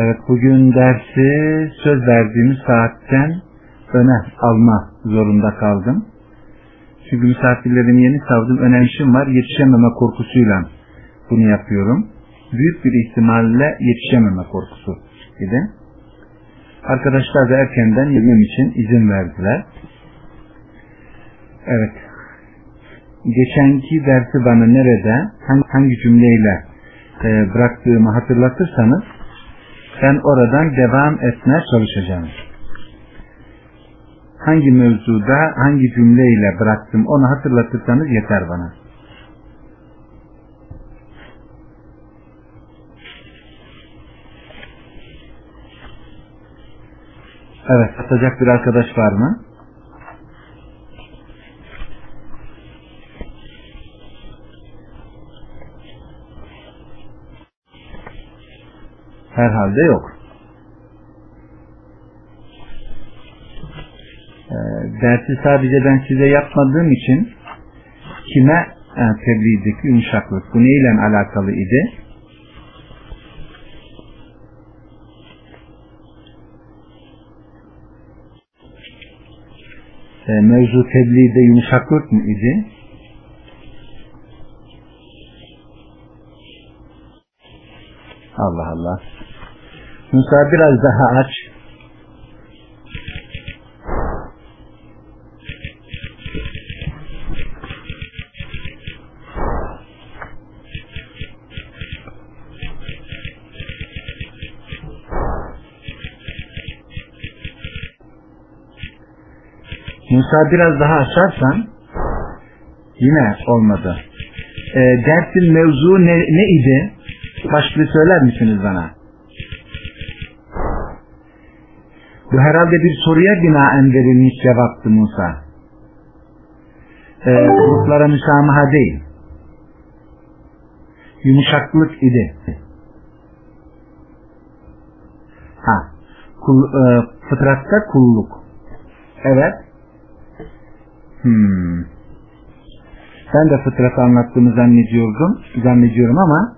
Evet bugün dersi söz verdiğimiz saatten öne alma zorunda kaldım. Çünkü misafirlerim yeni savdım önemli işim var yetişememe korkusuyla bunu yapıyorum. Büyük bir ihtimalle yetişememe korkusu idi. Arkadaşlar da erkenden yemem için izin verdiler. Evet. Geçenki dersi bana nerede, hangi, hangi cümleyle e, bıraktığımı hatırlatırsanız ben oradan devam etmeye çalışacağım. Hangi mevzuda, hangi cümleyle bıraktım onu hatırlatırsanız yeter bana. Evet, atacak bir arkadaş var mı? Herhalde yok. Ee, dersi sadece ben size yapmadığım için kime e, tebliğdeki yumuşaklık bu neyle alakalı idi? E, mevzu tebliğde yumuşaklık mı idi? Allah Allah. Musa biraz daha aç. Musa biraz daha açarsan yine olmadı. E, dersin mevzu ne, ne idi? Başlığı söyler misiniz bana? Bu herhalde bir soruya binaen verilmiş cevaptı Musa. E, gruplara müsamaha değil. Yumuşaklık idi. Ha, kul, e, fıtratta kulluk. Evet. Hmm. Ben de fıtratı anlattığımı zannediyordum, zannediyorum ama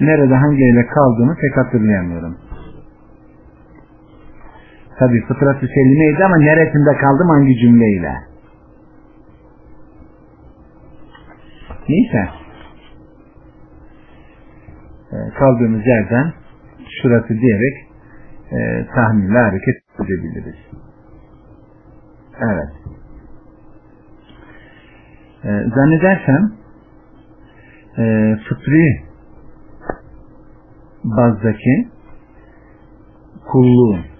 nerede hangi ile kaldığını pek hatırlayamıyorum. Tabi fıtratı selimeydi ama neresinde kaldım hangi cümleyle? Neyse. E, kaldığımız yerden şurası diyerek e, tahminle hareket edebiliriz. Evet. E, zannedersem e, fıtri bazdaki kulluğun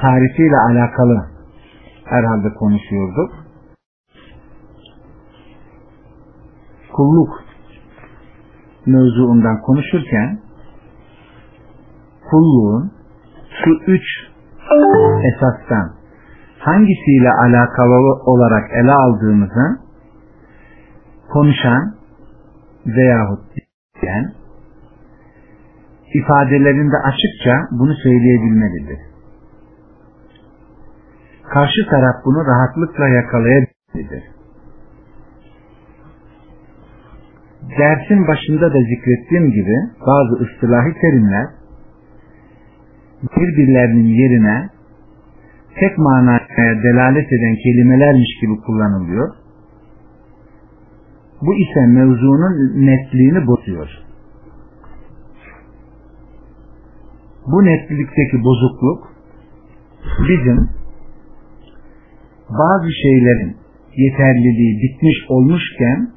tarifiyle alakalı herhalde konuşuyorduk. Kulluk mevzuundan konuşurken kulluğun şu üç esastan hangisiyle alakalı olarak ele aldığımızı konuşan veyahut diyen ifadelerinde açıkça bunu söyleyebilmelidir. Karşı taraf bunu rahatlıkla yakalayabilir. Dersin başında da zikrettiğim gibi bazı ıstılahi terimler birbirlerinin yerine tek manaya delalet eden kelimelermiş gibi kullanılıyor. Bu ise mevzunun netliğini bozuyor. Bu netlikteki bozukluk bizim bazı şeylerin yeterliliği bitmiş olmuşken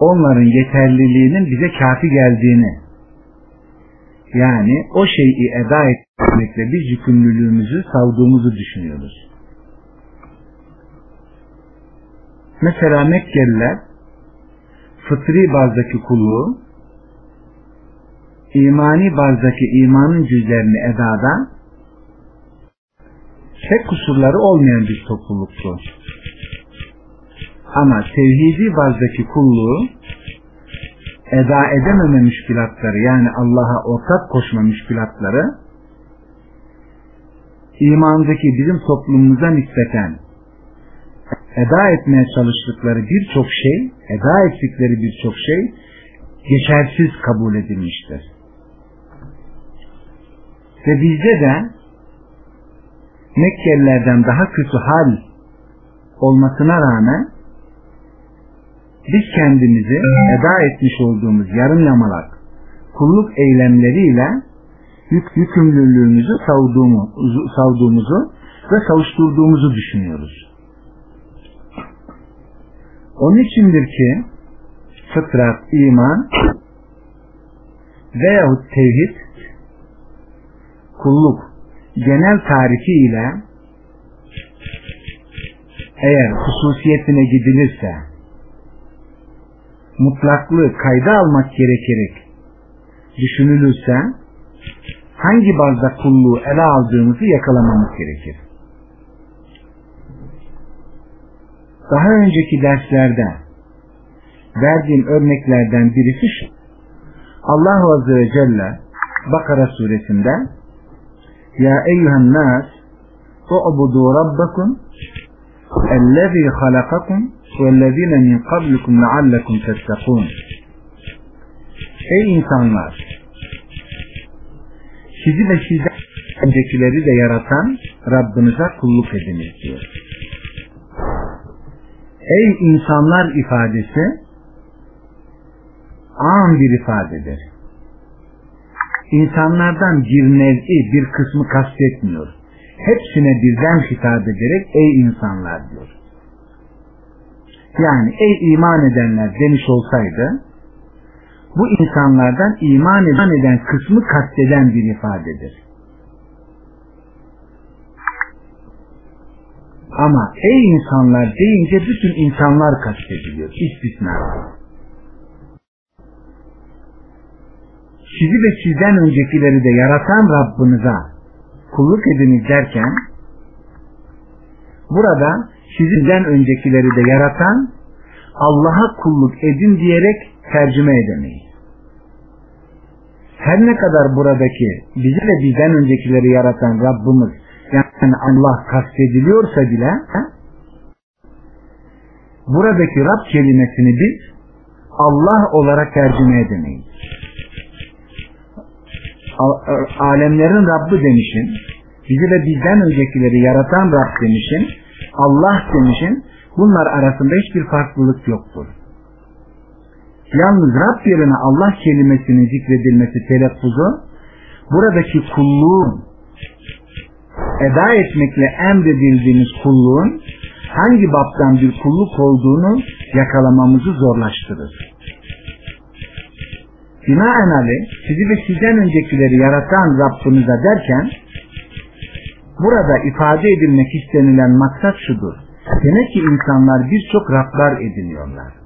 onların yeterliliğinin bize kafi geldiğini yani o şeyi eda etmekle biz yükümlülüğümüzü savduğumuzu düşünüyoruz. Mesela Mekkeliler fıtri bazdaki kulluğu imani bazdaki imanın cüzlerini edada pek kusurları olmayan bir topluluktu. Ama tevhidi bazdaki kulluğu eda edememe müşkilatları yani Allah'a ortak koşma müşkilatları imandaki bizim toplumumuza nispeten eda etmeye çalıştıkları birçok şey, eda ettikleri birçok şey geçersiz kabul edilmiştir. Ve bizde de Mekkelilerden daha kötü hal olmasına rağmen biz kendimizi eda etmiş olduğumuz yarım yamalak kulluk eylemleriyle yük, yükümlülüğümüzü savduğumuzu, savduğumuzu ve savuşturduğumuzu düşünüyoruz. Onun içindir ki fıtrat, iman veyahut tevhid kulluk genel tarifi ile eğer hususiyetine gidilirse mutlaklığı kayda almak gerekerek düşünülürse hangi bazda kulluğu ele aldığımızı yakalamamız gerekir. Daha önceki derslerde verdiğim örneklerden birisi şu. Allah Azze ve Celle Bakara suresinde Ya eyyühen nas u'budu rabbakum ellezî halakakum vellezîne min kablikum leallekum tettekûn Ey insanlar sizi ve sizden öncekileri de yaratan Rabbinize kulluk ediniz diyor. Ey insanlar ifadesi an bir ifadedir. İnsanlardan bir nev'i, bir kısmı kastetmiyor. Hepsine birden hitap ederek ey insanlar diyor. Yani ey iman edenler demiş olsaydı bu insanlardan iman eden kısmı kasteden bir ifadedir. Ama ey insanlar deyince bütün insanlar kastediliyor. İstisna. Sizi ve sizden öncekileri de yaratan Rabbinize kulluk ediniz derken burada sizden öncekileri de yaratan Allah'a kulluk edin diyerek tercüme edemeyiz. Her ne kadar buradaki bizi ve bizden öncekileri yaratan Rabbimiz yani Allah kastediliyorsa bile buradaki Rab kelimesini biz Allah olarak tercüme edemeyiz. Alemlerin Rabbi demişin, bizi ve bizden öncekileri yaratan Rab demişin, Allah demişin, bunlar arasında hiçbir farklılık yoktur. Yalnız Rab yerine Allah kelimesinin zikredilmesi telaffuzu buradaki kulluğun eda etmekle emredildiğimiz kulluğun hangi baptan bir kulluk olduğunu yakalamamızı zorlaştırır. Binaenaleyh sizi ve sizden öncekileri yaratan Rabbinize derken burada ifade edilmek istenilen maksat şudur. Demek ki insanlar birçok Rablar ediniyorlar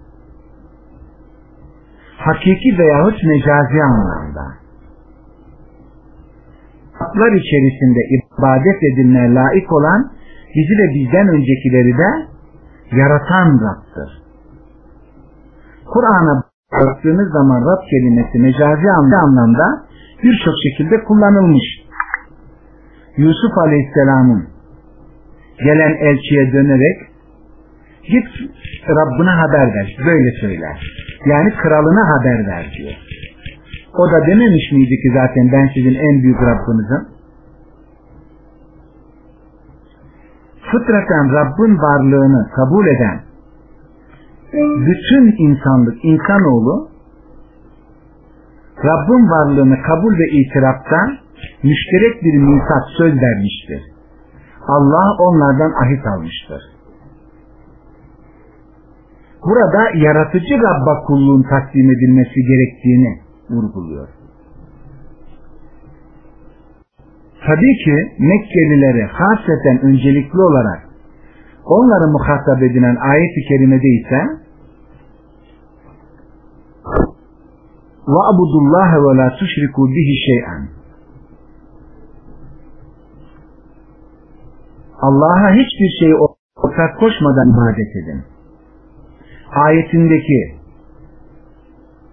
hakiki veyahut mecazi anlamda. Haklar içerisinde ibadet edilmeye layık olan bizi ve bizden öncekileri de yaratan Rab'dır. Kur'an'a baktığınız zaman Rab kelimesi mecazi anlamda birçok şekilde kullanılmış. Yusuf Aleyhisselam'ın gelen elçiye dönerek git Rabbine haber ver. Böyle söyler. Yani kralına haber ver diyor. O da dememiş miydi ki zaten ben sizin en büyük Rabbinizim? Fıtraten Rabbin varlığını kabul eden bütün insanlık, insanoğlu Rabbin varlığını kabul ve itirafta müşterek bir misak söz vermiştir. Allah onlardan ahit almıştır burada yaratıcı Rabba kulluğun takdim edilmesi gerektiğini vurguluyor. Tabii ki Mekkelilere hasreten öncelikli olarak onları muhatap edilen ayet-i kerimede ise ve abudullaha ve la tuşriku bihi şey'en. Allah'a hiçbir şeyi ortak koşmadan ibadet edin. Ayetindeki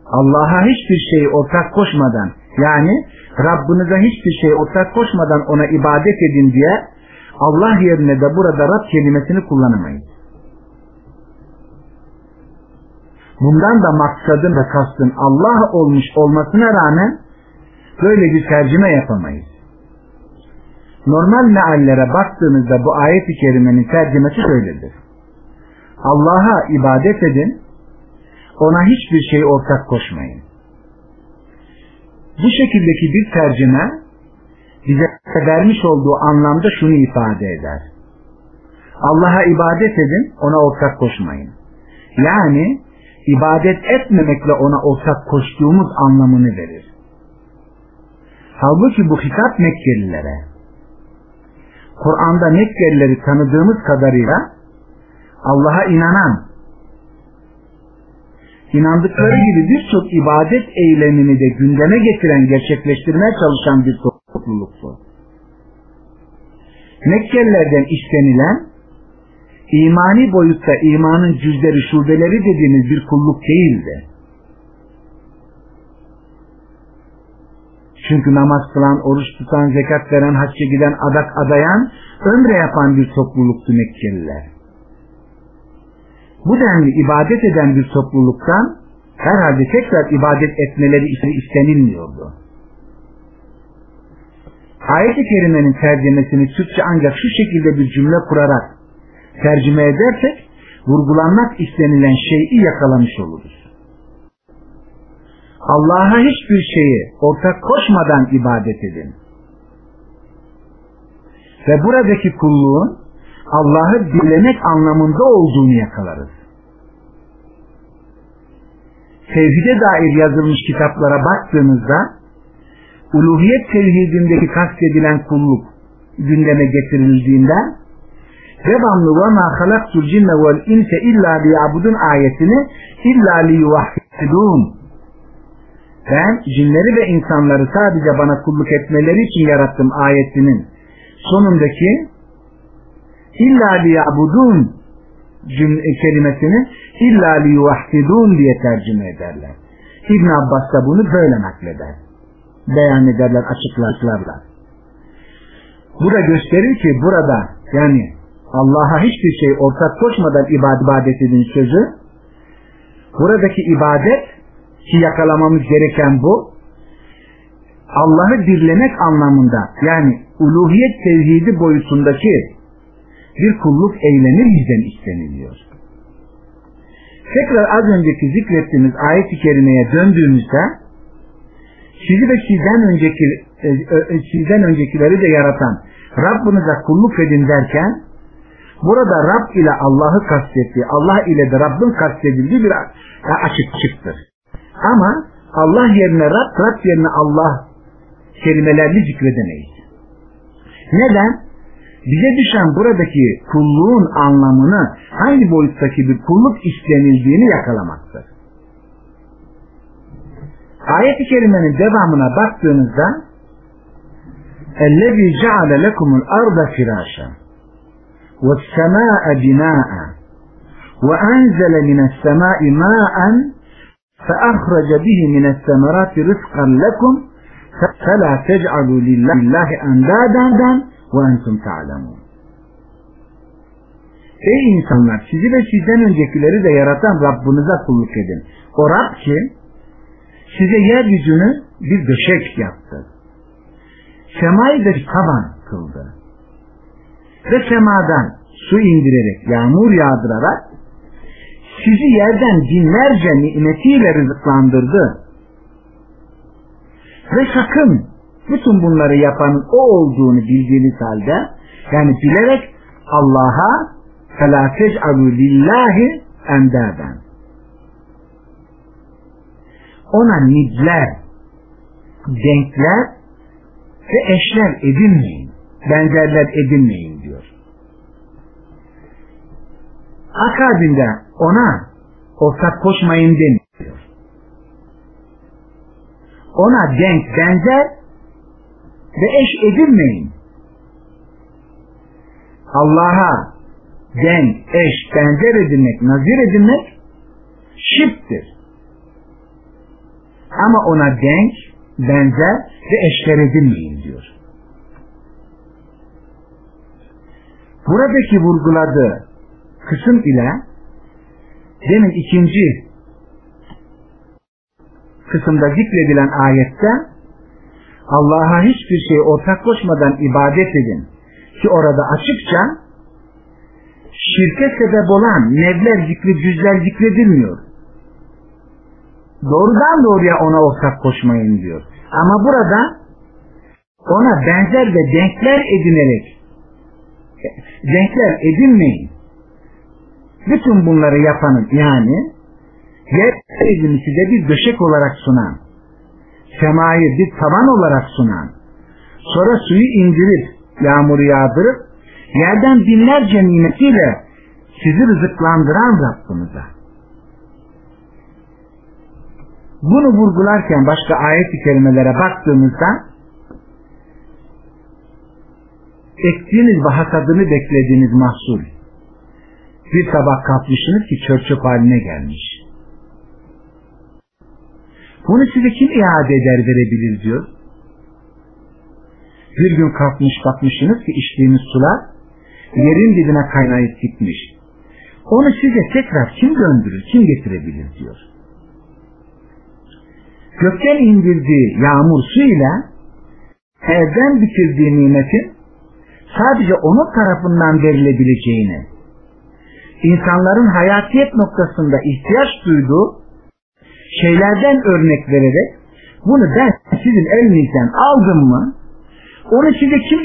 Allah'a hiçbir şeyi ortak koşmadan yani Rabbinize hiçbir şey ortak koşmadan ona ibadet edin diye Allah yerine de burada Rab kelimesini kullanamayız. Bundan da maksadın ve kastın Allah olmuş olmasına rağmen böyle bir tercüme yapamayız. normal meallere baktığınızda bu ayet-i kerimenin tercümesi böyledir. Allah'a ibadet edin, ona hiçbir şey ortak koşmayın. Bu şekildeki bir tercüme bize vermiş olduğu anlamda şunu ifade eder. Allah'a ibadet edin, ona ortak koşmayın. Yani ibadet etmemekle ona ortak koştuğumuz anlamını verir. Halbuki bu hitap Mekkelilere. Kur'an'da Mekkelileri tanıdığımız kadarıyla Allah'a inanan, inandıkları gibi birçok ibadet eylemini de gündeme getiren, gerçekleştirmeye çalışan bir topluluktu. Mekkelilerden istenilen imani boyutta imanın cüzleri, şubeleri dediğimiz bir kulluk değildi. Çünkü namaz kılan, oruç tutan, zekat veren, hacca giden, adak adayan, ömre yapan bir topluluktu Mekkeliler. Bu denli ibadet eden bir topluluktan herhalde tekrar ibadet etmeleri istenilmiyordu. Ayet-i Kerime'nin tercümesini Türkçe ancak şu şekilde bir cümle kurarak tercüme edersek vurgulanmak istenilen şeyi yakalamış oluruz. Allah'a hiçbir şeyi ortak koşmadan ibadet edin. Ve buradaki kulluğun Allah'ı dilemek anlamında olduğunu yakalarız. Tevhide dair yazılmış kitaplara baktığımızda uluhiyet tevhidindeki kastedilen kulluk gündeme getirildiğinde devamlı ve ma halaktul cinne vel inse illa liyabudun ayetini illa liyuvahhidun ben cinleri ve insanları sadece bana kulluk etmeleri için yarattım ayetinin sonundaki illa liyabudun kelimesini illa liyuvahhidun diye tercüme ederler. İbn Abbas da bunu böyle nakleder. Beyan ederler, açıklarlar. Bu da gösterir ki burada yani Allah'a hiçbir şey ortak koşmadan ibadet edin sözü buradaki ibadet ki yakalamamız gereken bu Allah'ı dirlemek anlamında yani uluhiyet tevhidi boyutundaki bir kulluk eylemi bizden isteniliyor. Tekrar az önceki zikrettiğimiz ayet-i kerimeye döndüğümüzde sizi ve sizden önceki e, e, sizden öncekileri de yaratan Rabbinize kulluk edin derken burada Rab ile Allah'ı kastettiği, Allah ile de Rabbin kastedildiği bir açık çıktır. Ama Allah yerine Rab, Rab yerine Allah kelimelerini zikredemeyiz. Neden? Bize düşen buradaki kulluğun anlamını hangi boyuttaki bir kulluk istenildiğini yakalamaktır. Ayet-i kerimenin devamına baktığınızda اَلَّذ۪ي جَعَلَ لَكُمُ الْأَرْضَ فِرَاشًا وَالسَّمَاءَ بِنَاءً وَأَنْزَلَ مِنَ السَّمَاءِ مَاءً فَأَخْرَجَ بِهِ مِنَ الثَّمَرَاتِ رِزْقًا لَكُمْ فَلَا تَجْعَلُوا لِلّٰهِ أَنْدَادًا وَاَنْتُمْ تَعْلَمُونَ Ey insanlar sizi ve sizden öncekileri de yaratan Rabbinize kulluk edin. O Rab ki size yeryüzünü bir döşek yaptı. Semayı da taban kıldı. Ve semadan su indirerek, yağmur yağdırarak sizi yerden binlerce nimetiyle rızıklandırdı. Ve sakın bütün bunları yapanın o olduğunu bildiğiniz halde yani bilerek Allah'a فَلَا تَجْعَلُوا لِلّٰهِ اَنْدَادًا Ona nidler, denkler ve eşler edinmeyin. Benzerler edinmeyin Akabinde ona ortak koşmayın demiyor. Ona denk benzer ve eş edinmeyin. Allah'a denk, eş, benzer edinmek, nazir edinmek şirktir. Ama ona denk, benzer ve eşler edinmeyin diyor. Buradaki vurguladığı kısım ile demin ikinci kısımda zikredilen ayette Allah'a hiçbir şey ortak koşmadan ibadet edin. Ki orada açıkça şirke sebep olan nevler zikri cüzler zikredilmiyor. Doğrudan doğruya ona ortak koşmayın diyor. Ama burada ona benzer ve denkler edinerek denkler edinmeyin. Bütün bunları yapanın yani yeryüzünü size bir döşek olarak sunan, semayı bir taban olarak sunan, sonra suyu indirip, yağmuru yağdırıp, yerden binlerce nimetiyle sizi rızıklandıran Rabbimize. Bunu vurgularken başka ayet-i kerimelere baktığımızda ektiğiniz ve beklediğiniz mahsul bir tabak kapmışsınız ki çöp çöp haline gelmiş. Bunu size kim iade eder verebilir diyor. Bir gün kalkmış bakmışsınız ki içtiğiniz sular yerin dibine kaynayıp gitmiş. Onu size tekrar kim döndürür, kim getirebilir diyor. Gökten indirdiği yağmur su ile evden bitirdiği nimetin sadece onun tarafından verilebileceğini, insanların hayatiyet noktasında ihtiyaç duyduğu şeylerden örnek vererek bunu ben sizin elinizden aldım mı onu size kim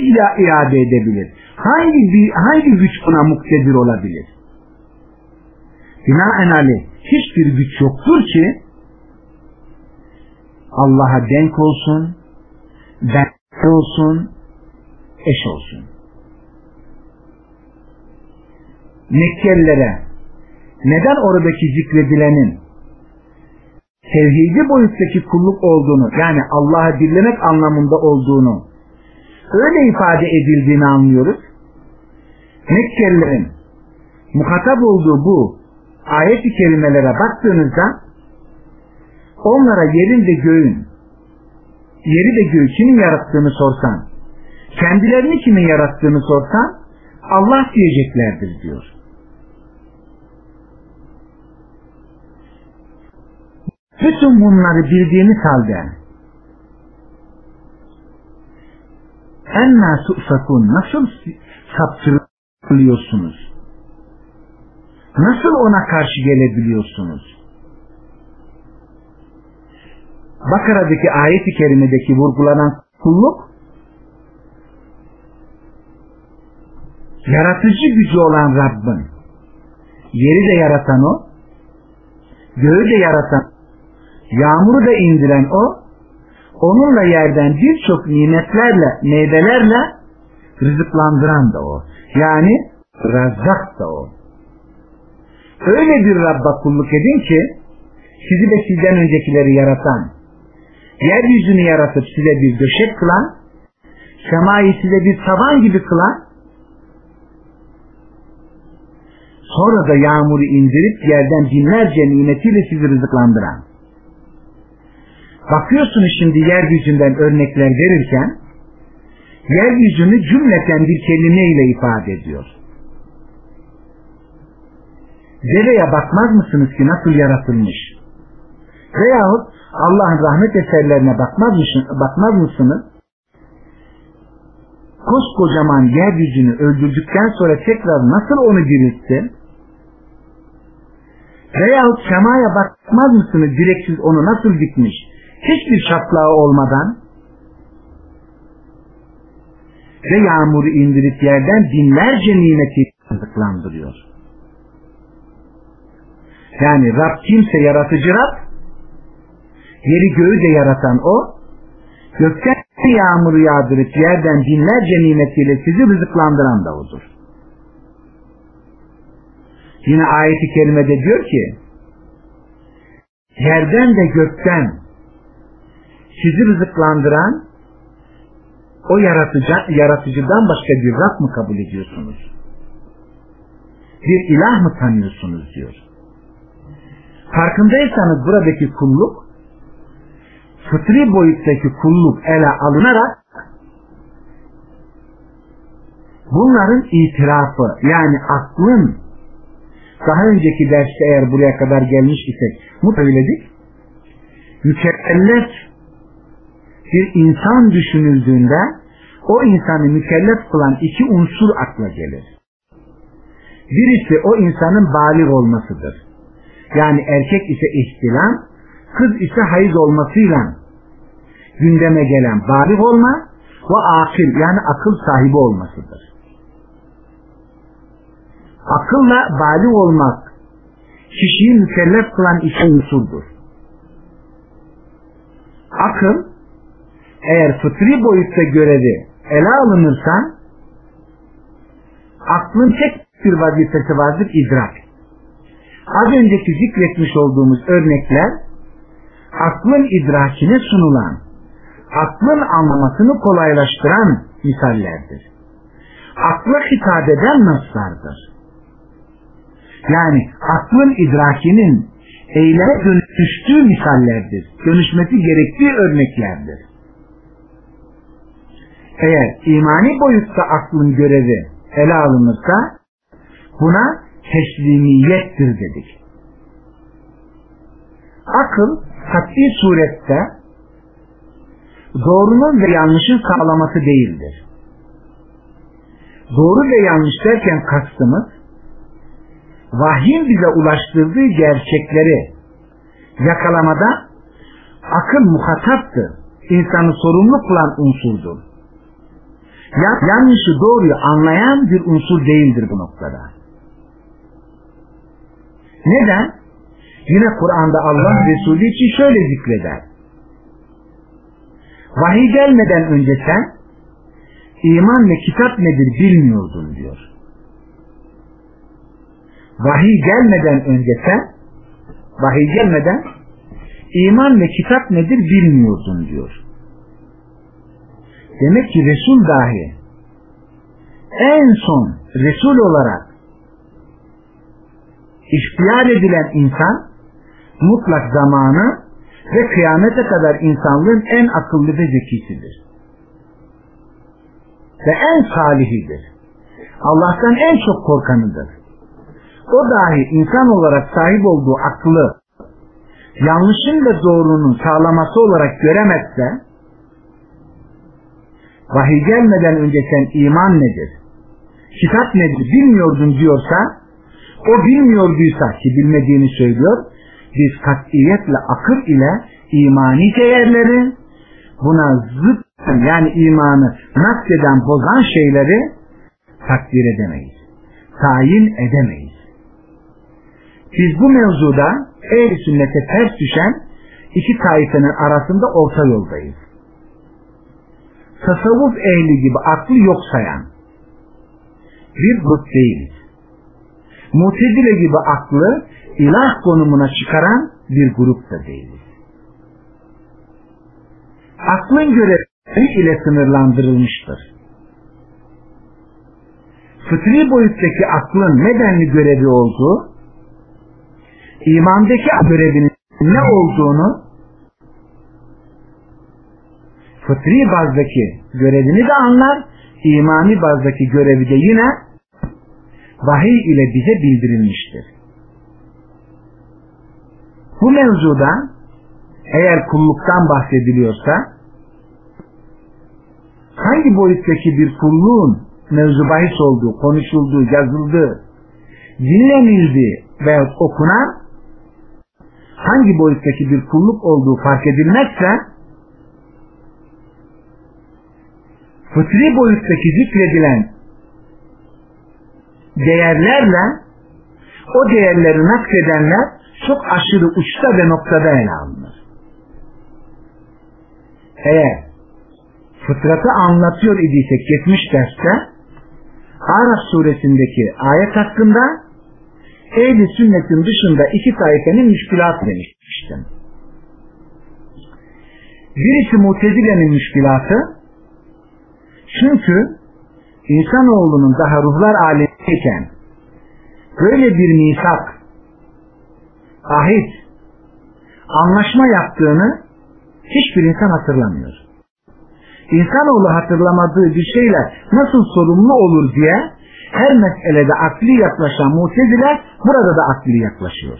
iade edebilir? Hangi, hangi güç buna muktedir olabilir? Binaenaleyh hiçbir güç yoktur ki Allah'a denk olsun, benzer olsun, eş olsun. Mekkelilere neden oradaki zikredilenin tevhidi boyuttaki kulluk olduğunu yani Allah'ı dinlemek anlamında olduğunu öyle ifade edildiğini anlıyoruz. Mekkelilerin muhatap olduğu bu ayet-i kerimelere baktığınızda onlara yerin ve göğün yeri ve göğü kimin yarattığını sorsan kendilerini kimin yarattığını sorsan Allah diyeceklerdir diyor. Bütün bunları bildiğiniz halde enna tu'fakun nasıl saptırılıyorsunuz? Nasıl ona karşı gelebiliyorsunuz? Bakara'daki ayet-i kerimedeki vurgulanan kulluk yaratıcı gücü olan Rabbin yeri de yaratan o göğü de yaratan yağmuru da indiren o onunla yerden birçok nimetlerle meyvelerle rızıklandıran da o yani razzak da o öyle bir Rabba kulluk edin ki sizi ve sizden öncekileri yaratan yeryüzünü yaratıp size bir döşek kılan semayı size bir taban gibi kılan sonra da yağmuru indirip yerden binlerce nimetiyle sizi rızıklandıran. Bakıyorsunuz şimdi yeryüzünden örnekler verirken yeryüzünü cümleten bir kelimeyle ifade ediyor. Deveye bakmaz mısınız ki nasıl yaratılmış? Veyahut Allah'ın rahmet eserlerine bakmaz, bakmaz mısınız? Koskocaman yeryüzünü öldürdükten sonra tekrar nasıl onu diriltti? Veyahut semaya bakmaz mısınız direksiz onu nasıl dikmiş? Hiçbir çatlağı olmadan ve yağmuru indirip yerden binlerce nimeti rızıklandırıyor. Yani Rab kimse yaratıcı Rab, yeri göğü de yaratan o, gökten yağmuru yağdırıp yerden binlerce nimetiyle sizi rızıklandıran da odur. Yine ayeti kerimede diyor ki yerden ve gökten sizi rızıklandıran o yaratıcı, yaratıcıdan başka bir Rab mı kabul ediyorsunuz? Bir ilah mı tanıyorsunuz diyor. Farkındaysanız buradaki kulluk fıtri boyuttaki kulluk ele alınarak bunların itirafı yani aklın daha önceki derste eğer buraya kadar gelmiş isek mu söyledik? Mükellef bir insan düşünüldüğünde o insanı mükellef kılan iki unsur akla gelir. Birisi o insanın balik olmasıdır. Yani erkek ise ihtilam, kız ise hayız olmasıyla gündeme gelen balik olma ve akil yani akıl sahibi olmasıdır. Akılla balik olmak kişiyi mükellef kılan iki unsurdur. Akıl eğer fıtri boyutta görevi ele alınırsa aklın tek bir vazifesi vardır idrak. Az önceki zikretmiş olduğumuz örnekler aklın idrakine sunulan, aklın anlamasını kolaylaştıran misallerdir. Akla hitap eden naslardır. Yani aklın idrakinin eyleme dönüştüğü misallerdir. Dönüşmesi gerektiği örneklerdir. Eğer imani boyutta aklın görevi ele alınırsa buna teslimiyettir dedik. Akıl kat'i surette doğrunun ve yanlışın sağlaması değildir. Doğru ve yanlış derken kastımız vahyin bize ulaştırdığı gerçekleri yakalamada akıl muhataptır. İnsanı sorumlu kılan unsurdur. Ya, yanlışı doğruyu anlayan bir unsur değildir bu noktada. Neden? Yine Kur'an'da Allah Resulü için şöyle zikreder. Vahiy gelmeden önce sen iman ve kitap nedir bilmiyordun diyor. Vahiy gelmeden önce sen vahiy gelmeden iman ve kitap nedir bilmiyordun diyor. Demek ki Resul dahi en son Resul olarak ihtiyar edilen insan mutlak zamanı ve kıyamete kadar insanlığın en akıllı ve zekisidir. Ve en salihidir. Allah'tan en çok korkanıdır. O dahi insan olarak sahip olduğu aklı yanlışın ve doğrunun sağlaması olarak göremezse vahiy gelmeden önce sen iman nedir? Kitap nedir? Bilmiyordun diyorsa o bilmiyorduysa ki bilmediğini söylüyor biz katiyetle akıl ile imani değerleri buna zıt yani imanı nakleden bozan şeyleri takdir edemeyiz. Tayin edemeyiz. Biz bu mevzuda ehl sünnete ters düşen iki taifenin arasında orta yoldayız. Tasavvuf ehli gibi aklı yok sayan bir grup değiliz. Mutezile gibi aklı ilah konumuna çıkaran bir grup da değiliz. Aklın görevi ile sınırlandırılmıştır. Fıtri boyuttaki aklın nedenli görevi olduğu, imandaki görevinin ne olduğunu, fıtri bazdaki görevini de anlar, imani bazdaki görevi de yine vahiy ile bize bildirilmiştir. Bu mevzuda eğer kulluktan bahsediliyorsa hangi boyuttaki bir kulluğun mevzu bahis olduğu, konuşulduğu, yazıldığı, dinlenildiği veya okunan hangi boyuttaki bir kulluk olduğu fark edilmezse fıtri boyuttaki zikredilen değerlerle o değerleri nakledenler çok aşırı uçta ve noktada ele alınır. Eğer fıtratı anlatıyor idiysek geçmiş derste Araf suresindeki ayet hakkında ehli sünnetin dışında iki taifenin müşkilatı demiştim. Birisi mutezilenin müşkilatı çünkü insanoğlunun daha ruhlar alemiyken böyle bir misak ahit, anlaşma yaptığını hiçbir insan hatırlamıyor. İnsanoğlu hatırlamadığı bir şeyle nasıl sorumlu olur diye her meselede akli yaklaşan muteziler burada da akli yaklaşıyor.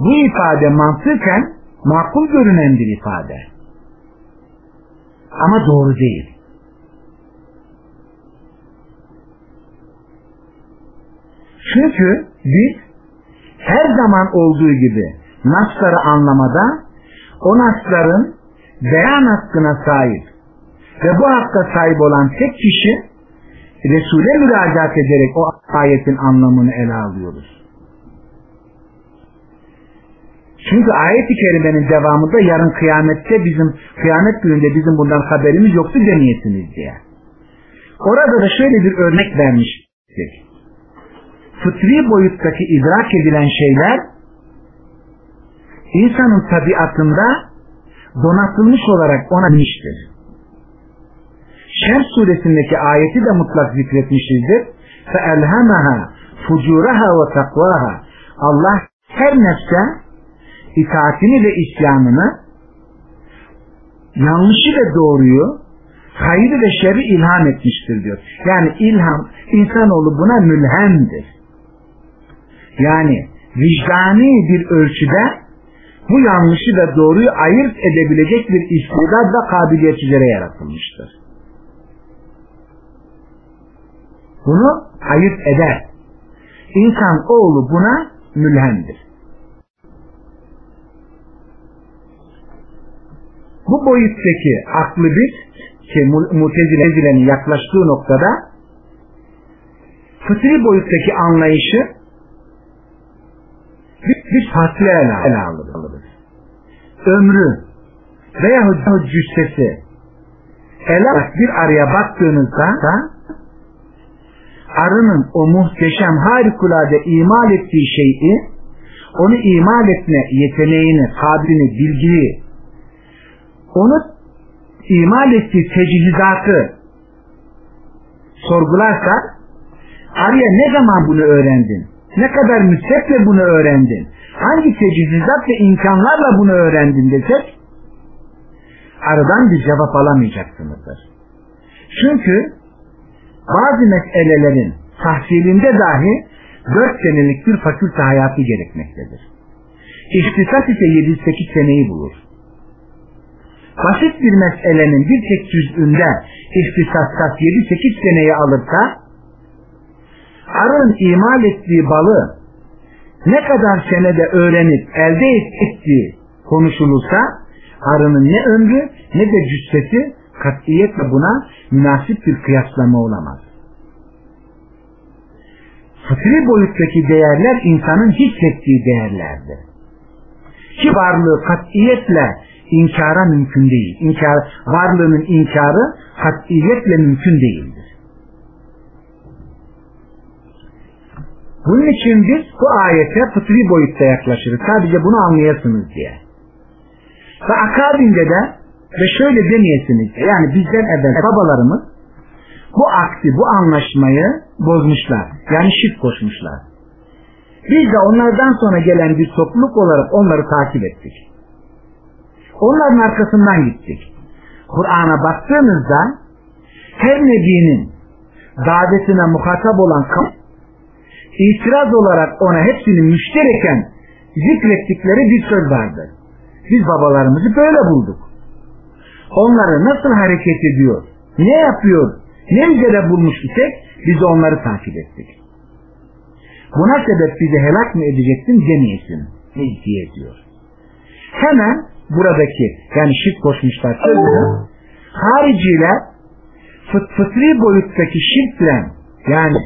Bu ifade mantıken makul görünen bir ifade. Ama doğru değil. Çünkü biz her zaman olduğu gibi nasları anlamada o nasların beyan hakkına sahip ve bu hakka sahip olan tek kişi Resul'e müracaat ederek o ayetin anlamını ele alıyoruz. Çünkü ayet-i kerimenin devamında yarın kıyamette bizim, kıyamet gününde bizim bundan haberimiz yoktu demeyesiniz diye. Orada da şöyle bir örnek vermiştik. Fıtri boyuttaki idrak edilen şeyler insanın tabiatında donatılmış olarak ona binmiştir. Şer suresindeki ayeti de mutlak zikretmişizdir. فَاَلْهَمَهَا فُجُورَهَا وَتَقْوَاهَا Allah her nefse itaatini ve isyanını yanlışı ve doğruyu hayrı ve şerri ilham etmiştir diyor. Yani ilham, insanoğlu buna mülhemdir. Yani vicdani bir ölçüde bu yanlışı ve doğruyu ayırt edebilecek bir istidat ve kabiliyet üzere yaratılmıştır. Bunu ayırt eder. İnsan oğlu buna mülhemdir. Bu boyuttaki aklı bir ki mutezilenin yaklaştığı noktada fıtri boyuttaki anlayışı bir farklı ele, alırız. Ömrü veya cüssesi ele bir araya baktığınızda da arının o muhteşem harikulade imal ettiği şeyi onu imal etme yeteneğini, kabilini, bilgiyi onu imal ettiği tecihizatı sorgularsa araya ne zaman bunu öğrendin? Ne kadar müddetle bunu öğrendin? Hangi tecihizat ve imkanlarla bunu öğrendin desek aradan bir cevap alamayacaksınızdır. Çünkü bazı meselelerin tahsilinde dahi dört senelik bir fakülte hayatı gerekmektedir. İhtisas ise 7-8 seneyi bulur. Basit bir meselenin bir tek cüz'ünde ihtisasat 7-8 seneyi alırsa arın imal ettiği balı ne kadar senede öğrenip elde ettiği konuşulursa arının ne ömrü ne de cüssesi katiyetle buna münasip bir kıyaslama olamaz. Fıtri boyuttaki değerler insanın hissettiği değerlerdir. Ki varlığı katiyetle inkara mümkün değil. İnkar, varlığının inkarı katiyetle mümkün değildir. Bunun için biz bu ayete fıtri boyutta yaklaşırız. Sadece bunu anlayasınız diye. Ve akabinde de ve şöyle demeyesiniz. Yani bizden evvel babalarımız bu aksi, bu anlaşmayı bozmuşlar. Yani şirk koşmuşlar. Biz de onlardan sonra gelen bir topluluk olarak onları takip ettik. Onların arkasından gittik. Kur'an'a baktığınızda her nebinin davetine muhatap olan itiraz olarak ona hepsini müştereken zikrettikleri bir söz vardır. Biz babalarımızı böyle bulduk. Onları nasıl hareket ediyor, ne yapıyor, ne üzere bulmuş isek biz onları takip ettik. Buna sebep bizi helak mı edeceksin demeyesin. Ne diye diyor. Hemen buradaki yani şirk koşmuşlar sözünü hariciler fıt fıtri boyuttaki şirkle yani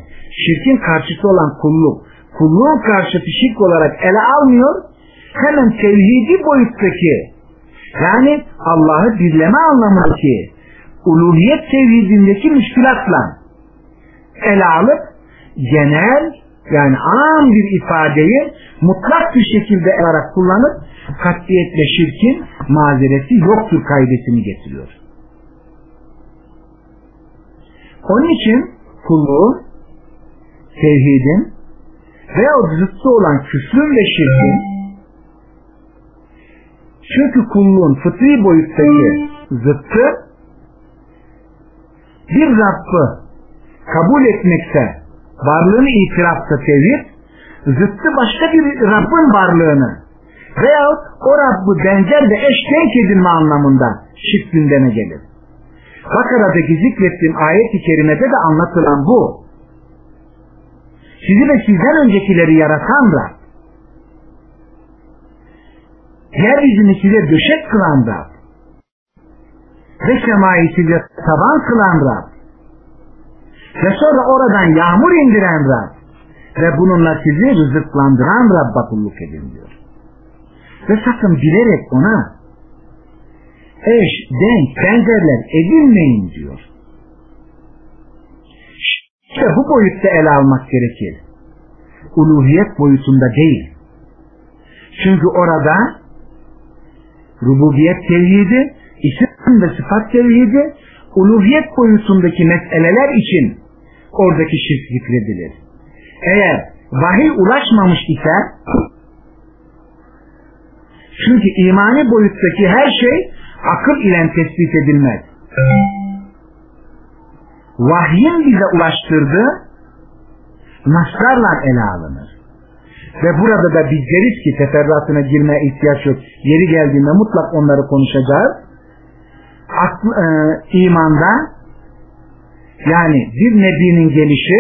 şirkin karşıtı olan kulluk kulluğun karşıtı şirk olarak ele almıyor hemen tevhidi boyuttaki yani Allah'ı birleme anlamındaki uluhiyet tevhidindeki müşkilatla ele alıp genel yani am bir ifadeyi mutlak bir şekilde olarak kullanıp katiyetle şirkin mazereti yoktur kaidesini getiriyor. Onun için kulluğun, tevhidin veya zıttı olan küfrün ve şirkin çünkü kulluğun fıtri boyuttaki zıttı bir Rabb'ı kabul etmekte varlığını itirafta tevhid zıttı başka bir Rabb'in varlığını veyahut o Rabb'ı benzer ve eş denk edilme anlamında şirk gündeme gelir. Bakara'daki zikrettiğim ayet-i kerimede de anlatılan bu. Sizi ve sizden öncekileri yaratan Rab. Yeryüzünü size döşek kılan Rab. Ve semayı size taban kılan Rab. Ve sonra oradan yağmur indiren Rab. Ve bununla sizi rızıklandıran Rabba kulluk edin diyor. Ve sakın bilerek ona eş, denk, benzerler edinmeyin diyor. İşte bu boyutta ele almak gerekir. Uluhiyet boyutunda değil. Çünkü orada rububiyet tevhidi, isim ve sıfat tevhidi, uluhiyet boyutundaki meseleler için oradaki şirk zikredilir. Eğer vahiy ulaşmamış ise çünkü imani boyuttaki her şey akıl ile tespit edilmez. Vahyin bize ulaştırdığı naslarla ele alınır. Ve burada da biz deriz ki teferruatına girmeye ihtiyaç yok. Yeri geldiğinde mutlak onları konuşacağız. Aklı, e, imanda yani bir nebinin gelişi,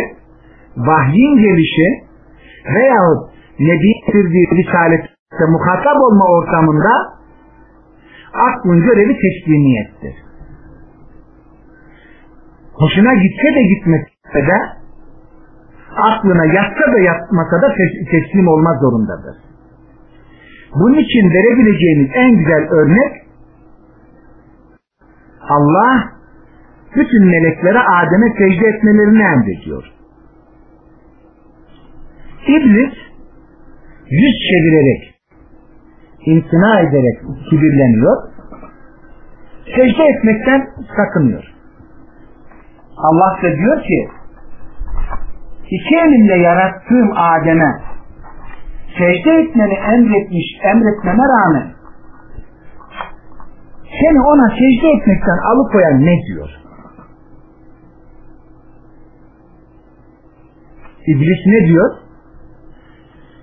vahyin gelişi veyahut nebi bir risalette muhatap olma ortamında aklın görevi teslimiyettir. Hoşuna gitse de gitmese de aklına yatsa da yatmasa da teslim olmak zorundadır. Bunun için verebileceğimiz en güzel örnek Allah bütün meleklere Adem'e secde etmelerini emrediyor. İblis yüz çevirerek imtina ederek kibirleniyor. Secde etmekten sakınıyor. Allah da diyor ki iki elimle yarattığım Adem'e secde etmeni emretmiş, emretmeme rağmen seni ona secde etmekten alıkoyan ne diyor? İblis ne diyor?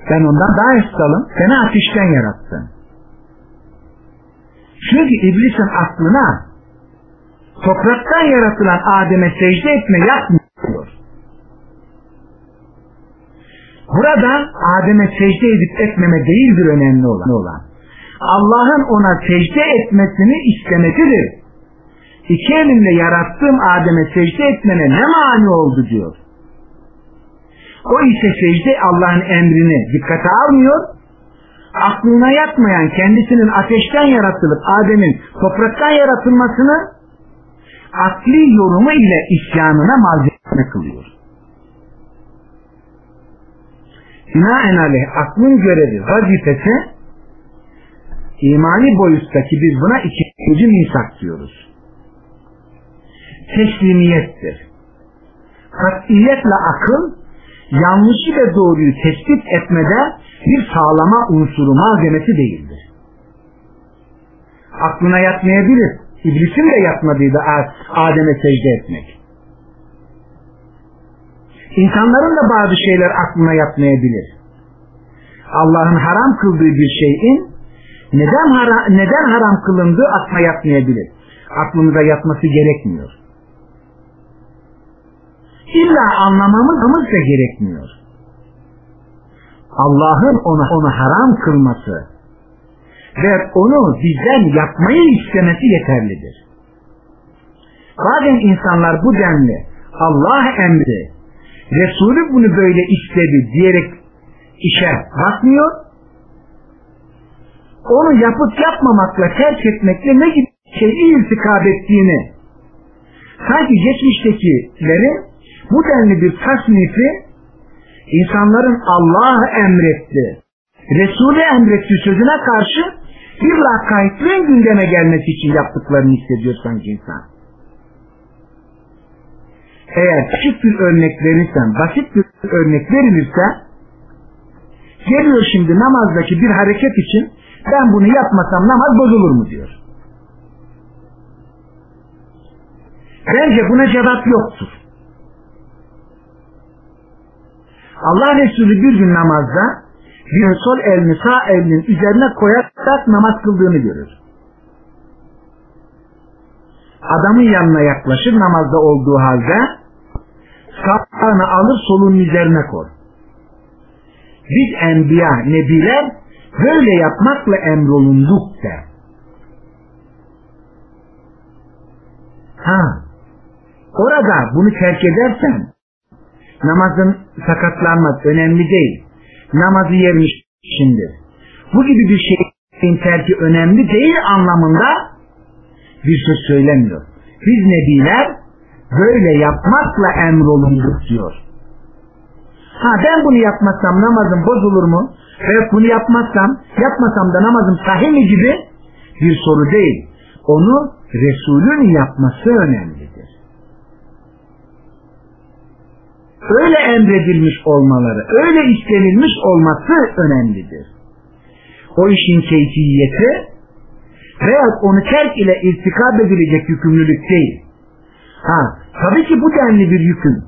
Ben ondan daha üstalım. Seni ateşten yarattım. Çünkü iblisin aklına topraktan yaratılan Adem'e secde etme yapmıyor. Burada Adem'e secde edip etmeme değildir önemli olan. Allah'ın ona secde etmesini istemesidir. İki elimle yarattığım Adem'e secde etmene ne mani oldu diyor. O ise secde Allah'ın emrini dikkate almıyor. Aklına yatmayan kendisinin ateşten yaratılıp Adem'in topraktan yaratılmasını akli yorumu ile isyanına malzeme kılıyor. Binaenaleyh aklın görevi, vazifesi imani boyuttaki biz buna ikinci misak diyoruz. Teslimiyettir. Katiyetle akıl yanlışı ve doğruyu tespit etmede bir sağlama unsuru malzemesi değildir. Aklına yatmayabilir. İblisin de yatmadıydı Adem'e secde etmek. İnsanların da bazı şeyler aklına yatmayabilir. Allah'ın haram kıldığı bir şeyin neden, haram, neden haram kılındığı aklına yatmayabilir. Aklımıza yatması gerekmiyor. İlla anlamamız da gerekmiyor. Allah'ın ona onu haram kılması ve onu bizden yapmayı istemesi yeterlidir. Bazen insanlar bu denli Allah emri Resulü bunu böyle istedi diyerek işe bakmıyor. Onu yapıp yapmamakla terk etmekle ne gibi şey irtikab ettiğini sanki geçmiştekilerin bu denli bir tasnifi insanların Allah emretti, Resulü emretti sözüne karşı bir lakaytlığın gündeme gelmesi için yaptıklarını hissediyor sanki insan. Eğer küçük bir örnek verirsen, basit bir örnek verilirse geliyor şimdi namazdaki bir hareket için ben bunu yapmasam namaz bozulur mu diyor. Bence buna cevap yoktur. Allah Resulü bir gün namazda bir sol elini sağ elinin üzerine koyarak namaz kıldığını görür. adamın yanına yaklaşır namazda olduğu halde sağını alır solunun üzerine koy. Biz enbiya, nebiler böyle yapmakla emrolunduk der. Ha, orada bunu terk edersen namazın sakatlanmaz, önemli değil. Namazı yermişindir. Bu gibi bir şeyin terki önemli değil anlamında bir söz söylemiyor. Biz nebiler böyle yapmakla emrolunduk diyor. Ha ben bunu yapmazsam namazım bozulur mu? Evet bunu yapmazsam, yapmasam da namazım sahih mi gibi bir soru değil. Onu Resulün yapması önemlidir. Öyle emredilmiş olmaları, öyle istenilmiş olması önemlidir. O işin keyfiyeti veya onu terk ile irtikab edilecek yükümlülük değil. Ha, tabii ki bu denli bir yükün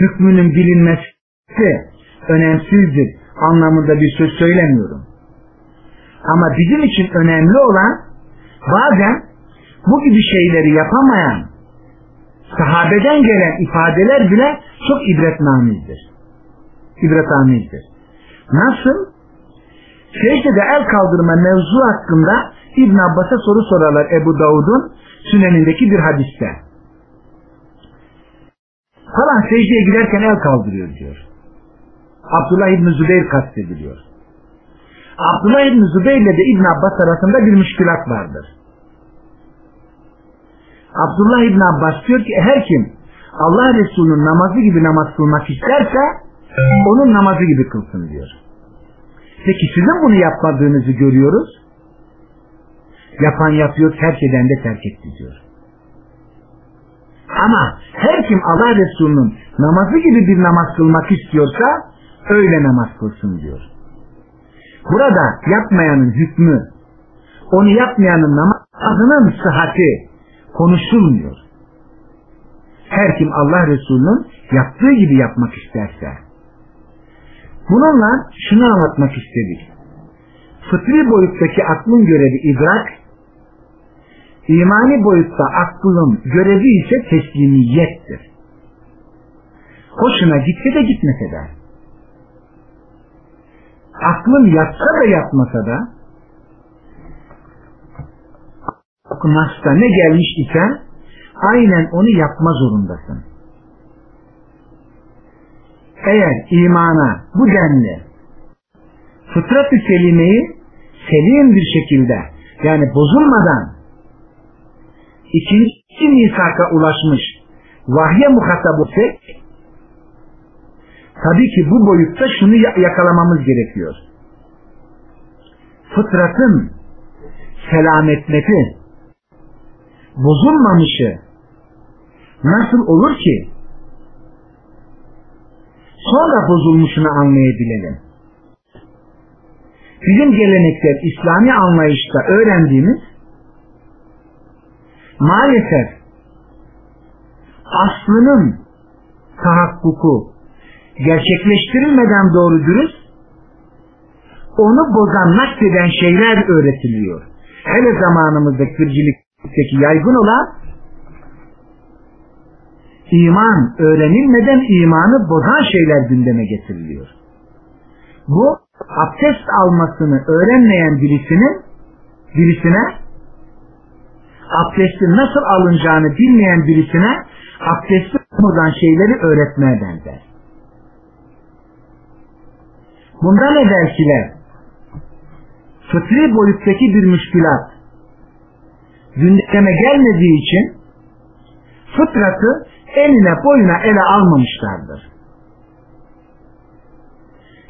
hükmünün bilinmesi önemsizdir anlamında bir söz söylemiyorum. Ama bizim için önemli olan bazen bu gibi şeyleri yapamayan sahabeden gelen ifadeler bile çok ibretnamizdir. İbretamizdir. Nasıl? Secdede el kaldırma mevzu hakkında İbn Abbas'a soru sorarlar Ebu Davud'un sünenindeki bir hadiste. Falan secdeye giderken el kaldırıyor diyor. Abdullah İbni Zübeyir kastediliyor. Abdullah İbni Zübeyir ile de İbn Abbas arasında bir müşkilat vardır. Abdullah İbni Abbas diyor ki her kim Allah Resulü'nün namazı gibi namaz kılmak isterse onun namazı gibi kılsın diyor. Peki sizin bunu yapmadığınızı görüyoruz. Yapan yapıyor, terk eden de terk etti diyor. Ama her kim Allah Resulü'nün namazı gibi bir namaz kılmak istiyorsa öyle namaz kılsın diyor. Burada yapmayanın hükmü, onu yapmayanın namazının sıhhati konuşulmuyor. Her kim Allah Resulü'nün yaptığı gibi yapmak isterse. Bununla şunu anlatmak istedik. Fıtri boyuttaki aklın görevi idrak, imani boyutta aklın görevi ise teslimiyettir. Hoşuna gitse de gitmese de, aklın yatsa da yatmasa da, aklına ne gelmiş ise, aynen onu yapma zorundasın. Eğer imana bu denli fıtrat-ı selimeyi selim bir şekilde yani bozulmadan ikinci misaka ulaşmış vahye muhatap olsak tabii ki bu boyutta şunu yakalamamız gerekiyor. Fıtratın selametmeti bozulmamışı nasıl olur ki sonra bozulmuşunu anlayabilelim. Bizim gelenekler İslami anlayışta öğrendiğimiz maalesef aslının tahakkuku gerçekleştirilmeden doğru dürüst onu bozan nakleden şeyler öğretiliyor. Hele zamanımızda kırcılıktaki yaygın olan iman öğrenilmeden imanı bozan şeyler gündeme getiriliyor. Bu abdest almasını öğrenmeyen birisinin birisine abdestin nasıl alınacağını bilmeyen birisine abdesti bozan şeyleri öğretmeye benzer. Bundan evvelkiler fıtri boyuttaki bir müşkülat gündeme gelmediği için fıtratı eline boyuna ele almamışlardır.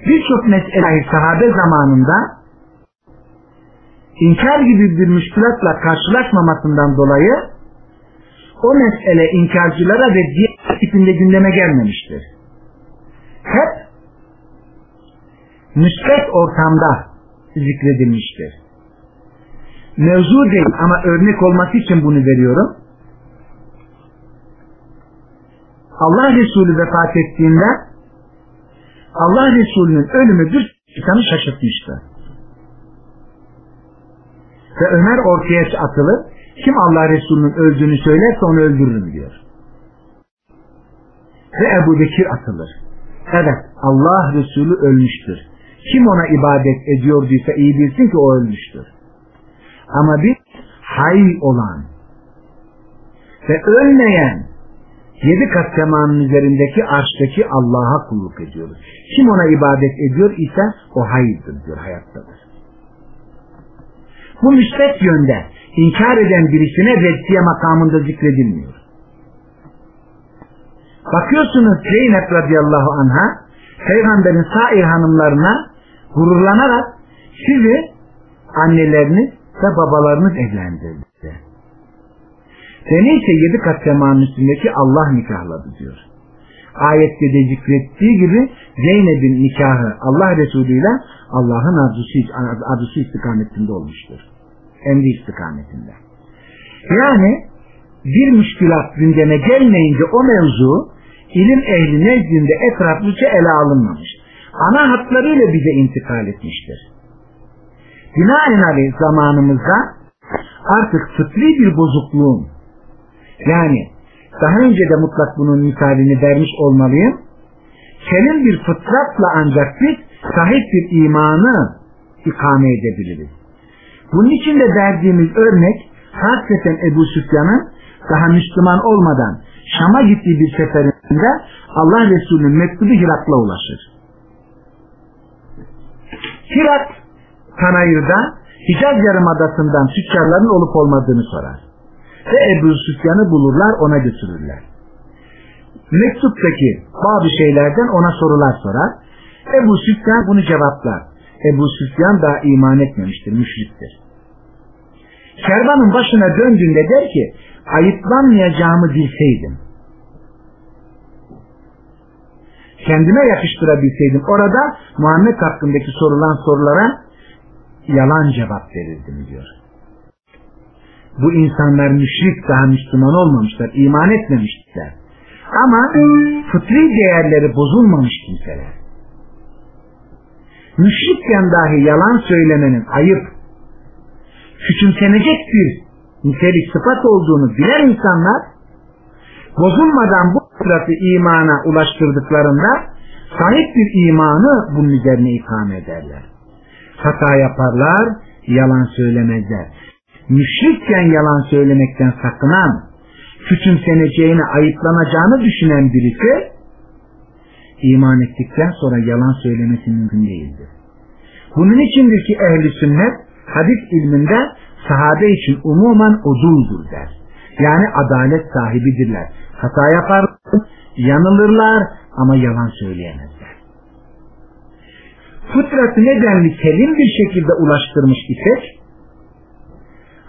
Birçok meseleyi sahabe zamanında inkar gibi bir müşkülatla karşılaşmamasından dolayı o mesele inkarcılara ve diğer tipinde gündeme gelmemiştir. Hep müsbet ortamda zikredilmiştir. Mevzu değil ama örnek olması için bunu veriyorum. Allah Resulü vefat ettiğinde Allah Resulü'nün ölümü bir insanı şaşırtmıştı. Ve Ömer ortaya atılıp Kim Allah Resulü'nün öldüğünü söylerse onu öldürürüm diyor. Ve Ebu Bekir atılır. Evet Allah Resulü ölmüştür. Kim ona ibadet ediyorduysa iyi bilsin ki o ölmüştür. Ama biz hay olan ve ölmeyen yedi kat semanın üzerindeki arştaki Allah'a kulluk ediyoruz. Kim ona ibadet ediyor ise o hayırdır diyor, hayattadır. Bu müsbet yönde inkar eden birisine reddiye makamında zikredilmiyor. Bakıyorsunuz Zeynep radıyallahu anha peygamberin sair hanımlarına gururlanarak sizi anneleriniz ve babalarınız evlendirdi. Seni ise yedi kat semanın üstündeki Allah nikahladı diyor. Ayette de zikrettiği gibi Zeynep'in nikahı Allah Resulü ile Allah'ın arzusu, arzusu istikametinde olmuştur. Emri istikametinde. Yani bir müşkülat gündeme gelmeyince o mevzu ilim ehli nezdinde etraflıca ele alınmamış. Ana hatlarıyla bize intikal etmiştir. Binaenaleyh zamanımızda artık fıtri bir bozukluğun yani daha önce de mutlak bunun misalini vermiş olmalıyım. Senin bir fıtratla ancak biz sahip bir imanı ikame edebiliriz. Bunun için de verdiğimiz örnek hakikaten Ebu Süfyan'ın daha Müslüman olmadan Şam'a gittiği bir seferinde Allah Resulü'nün mektubu Hirak'la ulaşır. Hirak Tanayır'da Hicaz Yarımadası'ndan tüccarların olup olmadığını sorar. Ve Ebu Süfyan'ı bulurlar ona götürürler. Mektuptaki bazı şeylerden ona sorular sorar. Ebu Süfyan bunu cevaplar. Ebu Süfyan daha iman etmemiştir, müşriktir. Kervanın başına döndüğünde der ki ayıplanmayacağımı bilseydim kendime yakıştırabilseydim orada Muhammed hakkındaki sorulan sorulara yalan cevap verirdim diyor. Bu insanlar müşrik daha Müslüman olmamışlar, iman etmemişler. Ama fıtri değerleri bozulmamış kimseler. Müşrikken dahi yalan söylemenin ayıp, küçümsenecek bir nitelik sıfat olduğunu bilen insanlar bozulmadan bu fıtratı imana ulaştırdıklarında sahip bir imanı bunun üzerine ikame ederler. Hata yaparlar, yalan söylemezler. Müşrikken yalan söylemekten sakınan, küçümseneceğini, ayıplanacağını düşünen birisi iman ettikten sonra yalan söylemesi mümkün değildir. Bunun içindir ki ehli sünnet hadis ilminde sahabe için umuman uduldur der. Yani adalet sahibidirler. Hata yapar, yanılırlar ama yalan söyleyemezler. Fıtratı nedenli kelim bir şekilde ulaştırmış isek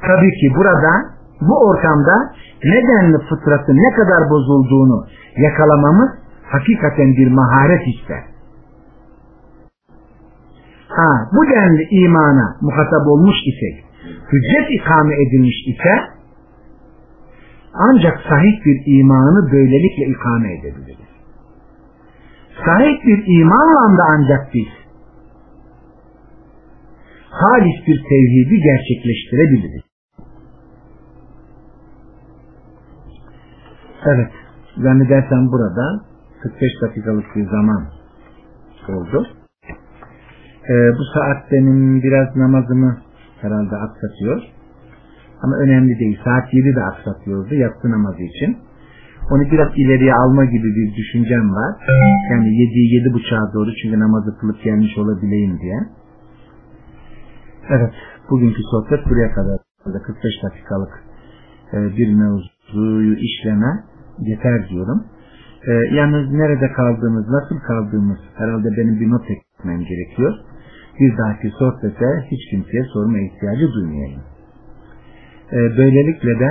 tabii ki burada bu ortamda nedenli fıtratı ne kadar bozulduğunu yakalamamız hakikaten bir maharet ister. Ha, bu denli imana muhatap olmuş isek, hüccet ikame edilmiş ise ancak sahih bir imanı böylelikle ikame edebiliriz. Sahih bir imanla da ancak biz halis bir tevhidi gerçekleştirebiliriz. Evet, zannedersem burada 45 dakikalık bir zaman oldu. Ee, bu saat benim biraz namazımı herhalde aksatıyor. Ama önemli değil. Saat 7'de aksatıyordu yatsı namazı için. Onu biraz ileriye alma gibi bir düşüncem var. Yani 7'yi 7.30'a doğru çünkü namazı kılıp gelmiş olabileyim diye. Evet. Bugünkü sohbet buraya kadar. 45 dakikalık e, bir mevzuyu işleme yeter diyorum. E, yalnız nerede kaldığımız, nasıl kaldığımız herhalde benim bir not etmem gerekiyor. Bir dahaki sohbete hiç kimseye sorma ihtiyacı duymayayım. E, böylelikle de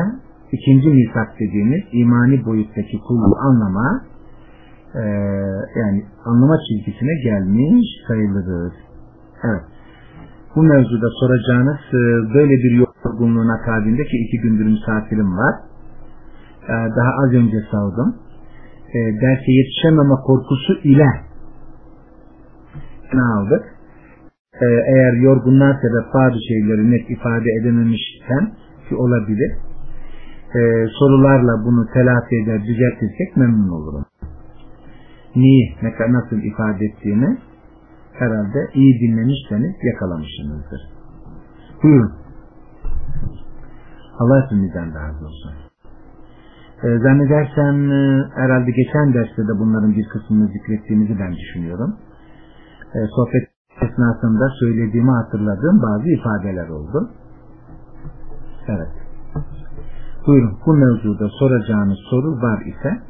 ikinci misak dediğimiz imani boyuttaki kulluğu anlama yani anlama çizgisine gelmiş sayılırız. Evet. Bu mevzuda soracağınız e, böyle bir yorgunluğun akabinde ki iki gündür misafirim var. E, daha az önce savdım. E, derse yetişememe korkusu ile ne aldık? E, eğer yorgunluğa sebep bazı şeyleri net ifade edememişsem ki olabilir sorularla bunu telafi eder, düzeltirsek memnun olurum. Neyi, ne, nasıl ifade ettiğini herhalde iyi dinlemişseniz yakalamışsınızdır. Buyurun. Allah hepimizden razı olsun. E, zannedersem e, herhalde geçen derste de bunların bir kısmını zikrettiğimizi ben düşünüyorum. E, sohbet esnasında söylediğimi hatırladığım bazı ifadeler oldu. Evet. Buyurun bu mevzuda soracağınız soru var ise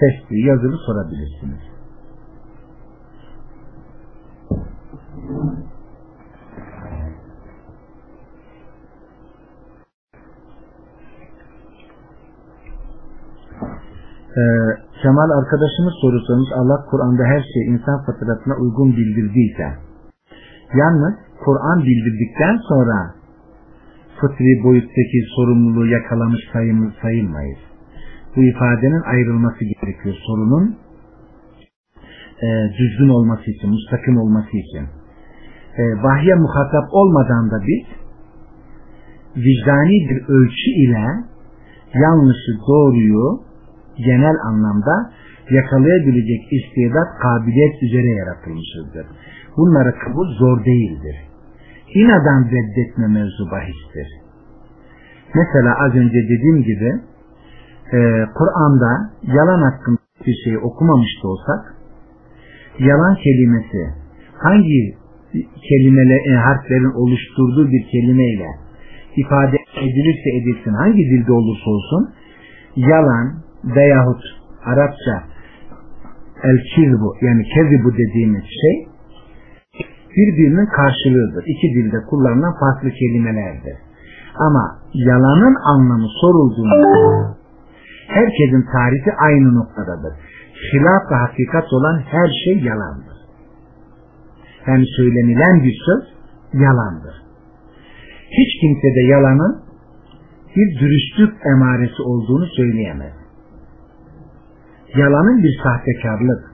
sesli yazılı sorabilirsiniz. Ee, Kemal arkadaşımız sorursanız Allah Kur'an'da her şey insan fıtratına uygun bildirdiyse yalnız Kur'an bildirdikten sonra fıtri boyuttaki sorumluluğu yakalamış sayılmayız. Bu ifadenin ayrılması gerekiyor. Sorunun e, düzgün olması için, müstakim olması için. E, vahye muhatap olmadan da biz vicdani bir ölçü ile yanlışı doğruyu genel anlamda yakalayabilecek istidat, kabiliyet üzere yaratılmışızdır. Bunları kabul zor değildir. İnadan reddetme mevzu bahistir. Mesela az önce dediğim gibi e, Kur'an'da yalan hakkında bir şey okumamış da olsak yalan kelimesi hangi kelimeler, e, harflerin oluşturduğu bir kelimeyle ifade edilirse edilsin hangi dilde olursa olsun yalan veyahut Arapça el kizbu yani kezibu dediğimiz şey birbirinin karşılığıdır. İki dilde kullanılan farklı kelimelerdir. Ama yalanın anlamı sorulduğunda herkesin tarifi aynı noktadadır. Hilaf ve hakikat olan her şey yalandır. Yani söylenilen bir söz yalandır. Hiç kimse de yalanın bir dürüstlük emaresi olduğunu söyleyemez. Yalanın bir sahtekarlık,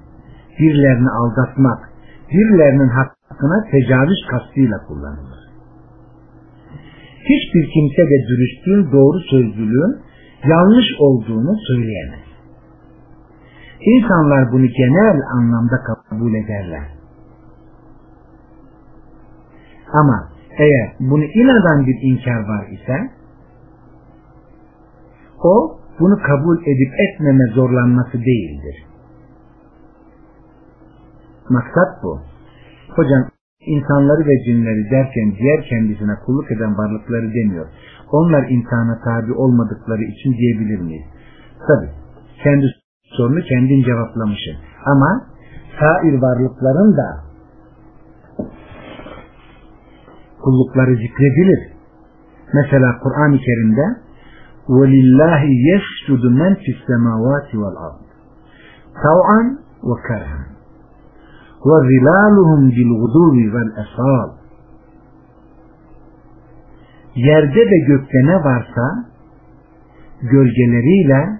birilerini aldatmak, birilerinin hakkına tecavüz kastıyla kullanılır. Hiçbir kimse de dürüstlüğün, doğru sözlülüğün yanlış olduğunu söyleyemez. İnsanlar bunu genel anlamda kabul ederler. Ama eğer bunu inadan bir inkar var ise o bunu kabul edip etmeme zorlanması değildir. Maksat bu. Hocam insanları ve cinleri derken diğer kendisine kulluk eden varlıkları demiyor. Onlar imtihana tabi olmadıkları için diyebilir miyiz? Tabi. Kendi sorunu kendin cevaplamışsın. Ama sair varlıkların da kullukları zikredilir. Mesela Kur'an-ı Kerim'de وَلِلَّهِ يَسْجُدُ مَنْ فِي السَّمَاوَاتِ وَالْأَرْضِ طَوْعًا وَكَرْهًا وَظِلَالُهُمْ بِالْغُدُوِ وَالْأَصَالِ Yerde ve gökte ne varsa gölgeleriyle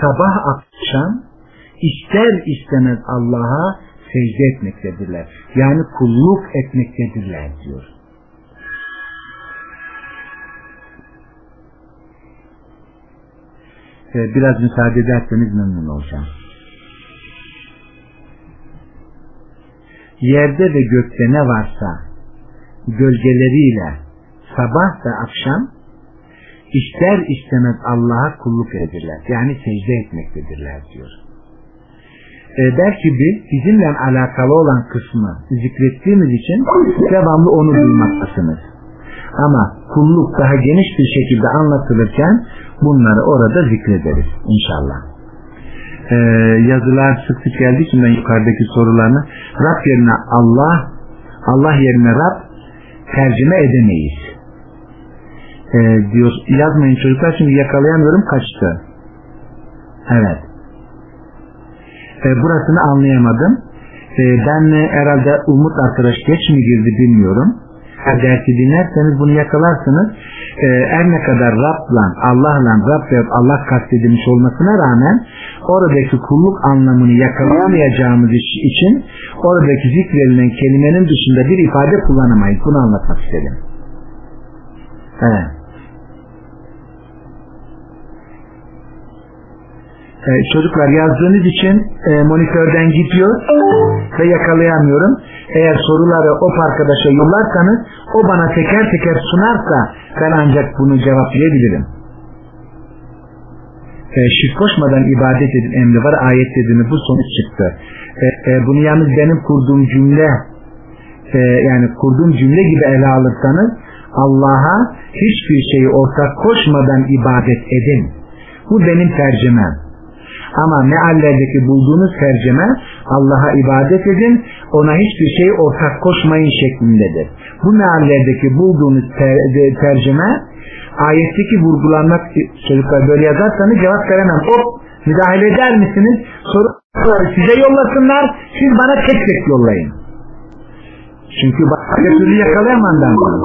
sabah akşam ister istemez Allah'a secde etmektedirler. Yani kulluk etmektedirler diyor. Biraz müsaade ederseniz memnun olacağım. Yerde ve gökte ne varsa gölgeleriyle sabah ve akşam ister istemez Allah'a kulluk edirler. Yani secde etmektedirler diyor. Ee, belki bir bizimle alakalı olan kısmı zikrettiğimiz için devamlı onu duymaktasınız. Ama kulluk daha geniş bir şekilde anlatılırken bunları orada zikrederiz inşallah. Ee, yazılar sık sık geldiği için ben yukarıdaki sorularını Rab yerine Allah Allah yerine Rab tercüme edemeyiz. Ee, diyor yazmayın çocuklar çünkü yakalayamıyorum kaçtı. Evet. Ee, burasını anlayamadım. Ee, ben herhalde Umut arkadaş geç mi girdi bilmiyorum dersi dinlerseniz bunu yakalarsınız. Ee, her ne kadar Rab'la, Allah'la, Rab ve Allah kastedilmiş olmasına rağmen oradaki kulluk anlamını yakalayamayacağımız için oradaki zikredilen kelimenin dışında bir ifade kullanamayız. Bunu anlatmak istedim. Evet. Ee, çocuklar yazdığınız için e, monitörden gidiyor ve yakalayamıyorum. Eğer soruları o arkadaşa yollarsanız o bana teker teker sunarsa ben ancak bunu cevaplayabilirim. E, şirk koşmadan ibadet edin emri var ayet dediğini bu sonuç çıktı. E, e, bunu yalnız benim kurduğum cümle e, yani kurduğum cümle gibi ele alırsanız Allah'a hiçbir şeyi ortak koşmadan ibadet edin. Bu benim tercümem. Ama meallerdeki bulduğunuz tercüme Allah'a ibadet edin, ona hiçbir şey ortak koşmayın şeklindedir. Bu meallerdeki bulduğunuz ter, tercüme ayetteki vurgulanmak çocuklar böyle yazarsanız cevap veremem. Hop müdahale eder misiniz? Soruları size yollasınlar, siz bana tek tek yollayın. Çünkü başka türlü yakalayamam ben bunu.